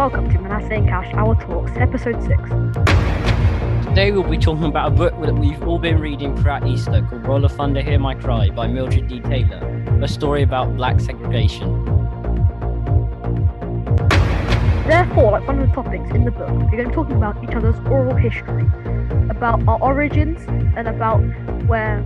welcome to Manasseh and Cash Our Talks, episode 6. Today we'll be talking about a book that we've all been reading throughout Easter called Roll of Thunder, Hear My Cry by Mildred D. Taylor, a story about black segregation. Therefore, like one of the topics in the book, we're going to be talking about each other's oral history, about our origins, and about where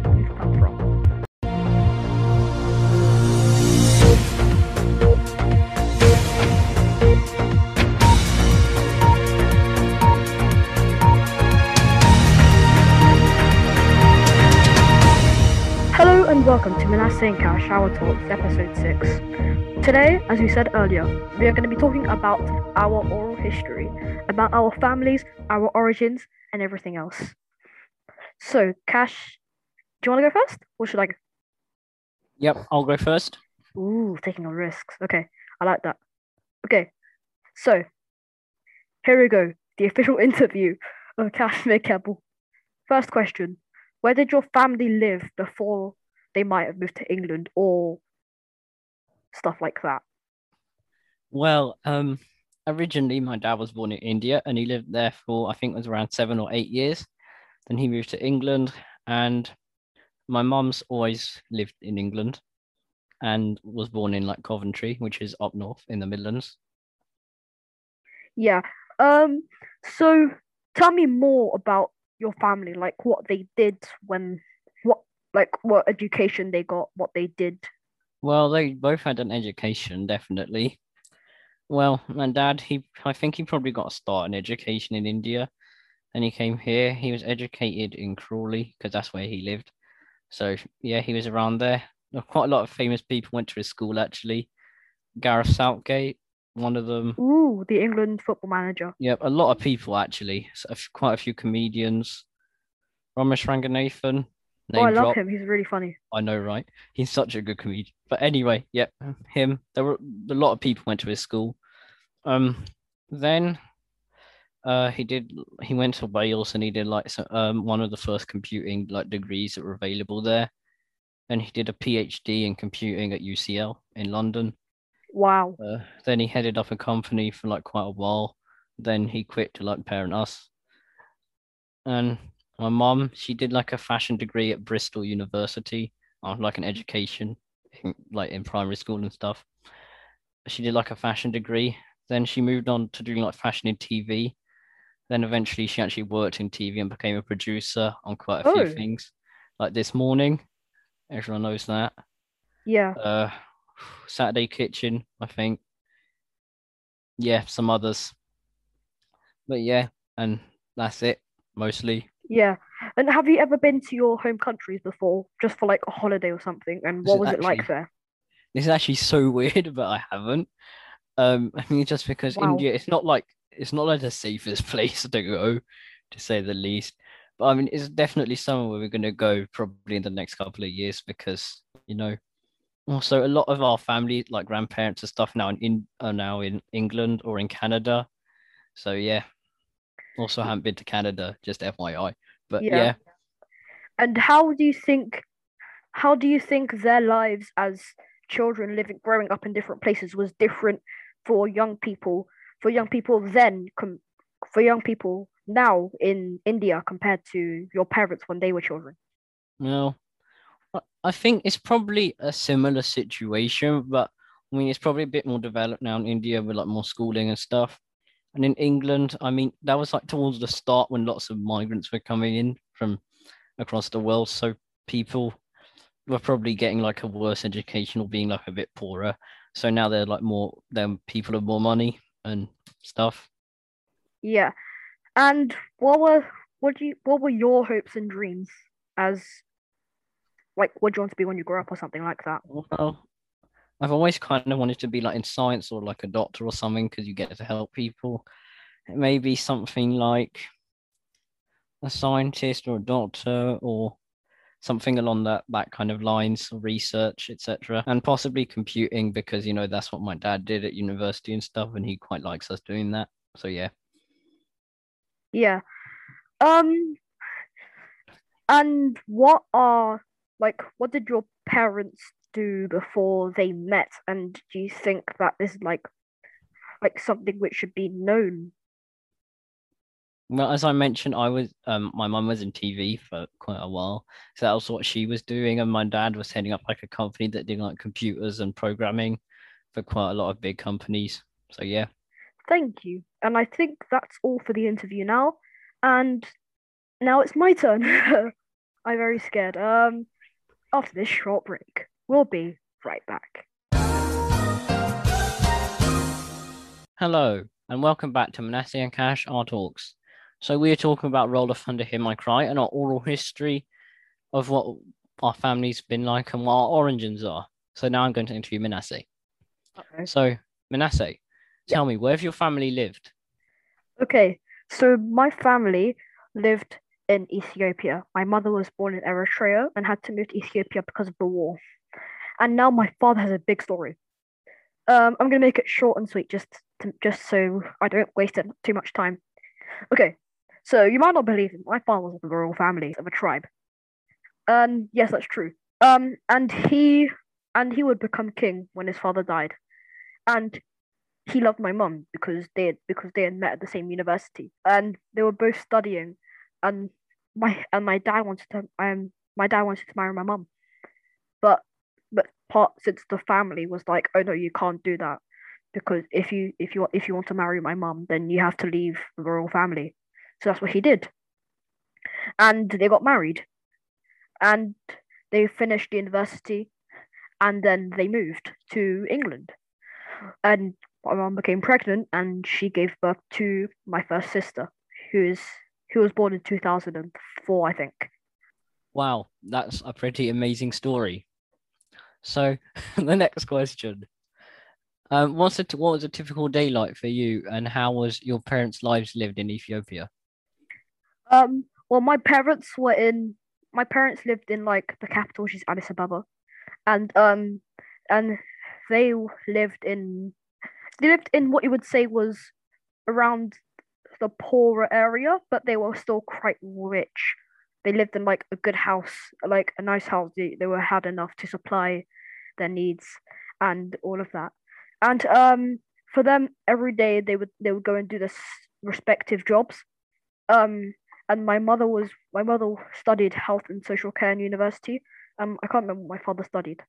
and welcome to Manasseh and Cash Shower Talks, episode 6. Today, as we said earlier, we are going to be talking about our oral history, about our families, our origins, and everything else. So, Cash, do you want to go first, or should I go? Yep, I'll go first. Ooh, taking on risks. Okay, I like that. Okay, so here we go. The official interview of Cash McKebble. First question: Where did your family live before they might have moved to England or stuff like that? Well, um, originally my dad was born in India and he lived there for I think it was around seven or eight years. Then he moved to England and my mum's always lived in England and was born in like Coventry, which is up north in the Midlands. Yeah. Um. So tell me more about your family, like what they did when, like what education they got, what they did. Well, they both had an education, definitely. Well, my dad, he I think he probably got a start in education in India. Then he came here. He was educated in Crawley because that's where he lived. So yeah, he was around there. Quite a lot of famous people went to his school actually. Gareth Southgate, one of them. Ooh, the England football manager. Yep, a lot of people actually. So, quite a few comedians. Romesh Ranganathan. Oh, I name love him. He's really funny. I know, right? He's such a good comedian. But anyway, yep, him. There were a lot of people went to his school. Um, then, uh, he did. He went to Wales and he did like so, um one of the first computing like degrees that were available there. And he did a PhD in computing at UCL in London. Wow. Uh, then he headed up a company for like quite a while. Then he quit to like parent us. And my mom, she did like a fashion degree at Bristol University, on like an education, in, like in primary school and stuff. She did like a fashion degree. Then she moved on to doing like fashion in TV. Then eventually she actually worked in TV and became a producer on quite a Oh. few things. Like this morning, everyone knows that. Yeah. Uh, Saturday Kitchen, I think. Yeah, some others. But yeah, and that's it mostly. Yeah. And have you ever been to your home countries before, just for like a holiday or something? And what was it like there? This is actually so weird, but I haven't. Um, I mean, just because Wow. India, it's not like it's not like the safest place to go, to say the least. But I mean, it's definitely somewhere where we're gonna go probably in the next couple of years because you know, also a lot of our family, like grandparents and stuff, now in, in are now in England or in Canada. So yeah. Also, haven't been to Canada, just FYI. But Yeah. yeah, And how do you think, how do you think their lives as children living, growing up in different places was different for young people, for young people then, com- for young people now in India compared to your parents when they were children? Well, I- I think it's probably a similar situation, but I mean, it's probably a bit more developed now in India with like more schooling and stuff. And in England, I mean, that was like towards the start when lots of migrants were coming in from across the world. So people were probably getting like a worse education or being like a bit poorer. So now they're like more, then people have more money and stuff. Yeah. And what were what do you what were your hopes and dreams as like what do you want to be when you grow up or something like that? Well, I've always kind of wanted to be like in science or like a doctor or something because you get to help people. Maybe something like a scientist or a doctor or something along that that kind of lines research, etc. And possibly computing because you know that's what my dad did at university and stuff, and he quite likes us doing that. So yeah. Yeah. Um and what are like what did your parents do before they met and do you think that this is like like something which should be known. Well, as I mentioned, I was um my mum was in TV for quite a while, so that was what she was doing, and my dad was heading up like a company that did like computers and programming for quite a lot of big companies. So yeah. Thank you. And I think that's all for the interview now. And now it's my turn. I'm very scared. Um after this short break, we'll be right back. Hello, and welcome back to Manasseh and Cash, our talks. So we are talking about Roll of Thunder, Hear My Cry, and our oral history of what our family's been like and what our origins are. So now I'm going to interview Manasseh. Okay. So Manasseh, tell me, where have your family lived? Okay, so my family lived in Ethiopia. My mother was born in Eritrea and had to move to Ethiopia because of the war. And now my father has a big story. Um, I'm gonna make it short and sweet, just to, just so I don't waste too much time. Okay, so you might not believe it, my father was of a royal family of a tribe. And yes, that's true. Um, and he and he would become king when his father died, and he loved my mum because they had, because they had met at the same university, and they were both studying, and my and my dad wanted to um my dad wanted to marry my mum, but part since the family was like, oh no, you can't do that because if you if you if you want to marry my mum, then you have to leave the royal family. So that's what he did. And they got married. And they finished the university and then they moved to England. And my mum became pregnant and she gave birth to my first sister, who is who was born in 2004, I think. Wow, that's a pretty amazing story. So the next question. Um, what's what was a typical day like for you, and how was your parents' lives lived in Ethiopia? Um, well, my parents were in. My parents lived in like the capital, which is Addis Ababa, and um, and they lived in. They lived in what you would say was around the poorer area, but they were still quite rich. They lived in like a good house, like a nice house. They, they were had enough to supply their needs and all of that. And um, for them, every day they would they would go and do their respective jobs. Um, and my mother was my mother studied health and social care in university. Um, I can't remember what my father studied.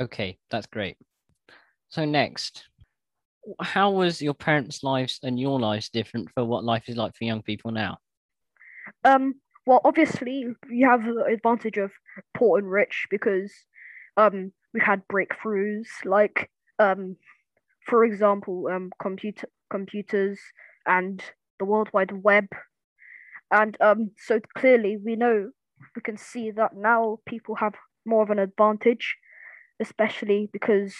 Okay, that's great. So next, how was your parents' lives and your lives different for what life is like for young people now? Um, well, obviously you have the advantage of poor and rich because um we had breakthroughs like um for example um computer computers and the World Wide Web. And um, so clearly, we know we can see that now people have more of an advantage, especially because,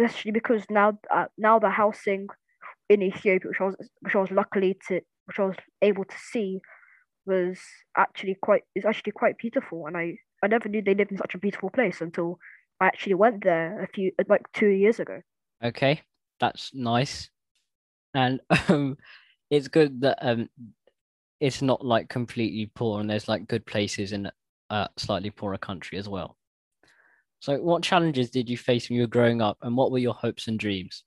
especially because now uh, now the housing in Ethiopia, which I was which I was luckily to which I was able to see, was actually quite is actually quite beautiful, and I I never knew they lived in such a beautiful place until I actually went there a few like two years ago. Okay, that's nice, and um, it's good that um it's not like completely poor and there's like good places in a slightly poorer country as well. So what challenges did you face when you were growing up and what were your hopes and dreams?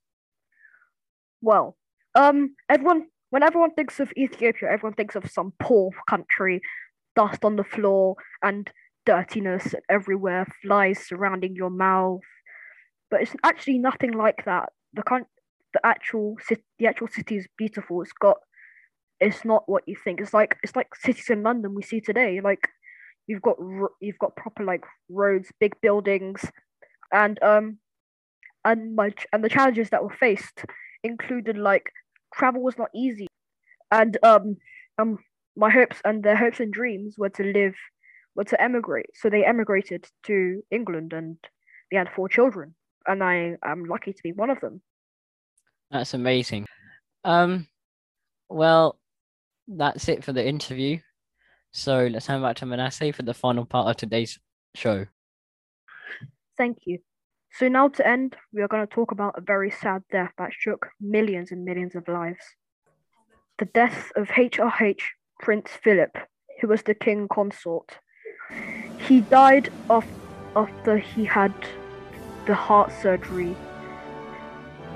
Well, um everyone when everyone thinks of Ethiopia, everyone thinks of some poor country, dust on the floor and dirtiness everywhere, flies surrounding your mouth. But it's actually nothing like that. The con- the actual city, the actual city is beautiful. It's got it's not what you think. It's like it's like cities in London we see today. Like you've got you've got proper like roads, big buildings, and um and my and the challenges that were faced included like travel was not easy, and um um my hopes and their hopes and dreams were to live were to emigrate. So they emigrated to England and they had four children, and I am lucky to be one of them. That's amazing. Um, well, that's it for the interview. So let's hand back to Manasseh for the final part of today's show. Thank you. So now to end, we are going to talk about a very sad death that shook millions and millions of lives. The death of HRH Prince Philip, who was the king consort. He died after he had the heart surgery.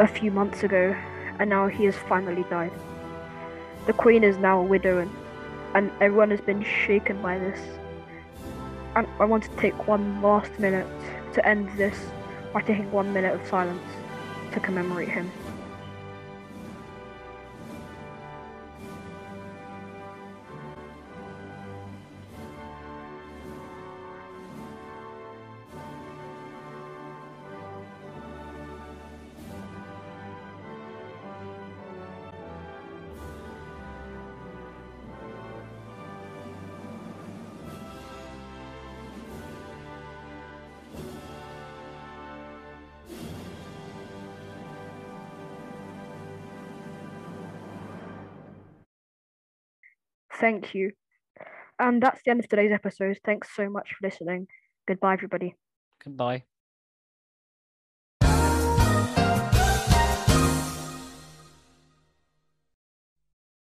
a few months ago, and now he has finally died. The Queen is now a widow, and, and everyone has been shaken by this. And I want to take one last minute to end this by taking one minute of silence to commemorate him. Thank you. And that's the end of today's episode. Thanks so much for listening. Goodbye, everybody. Goodbye.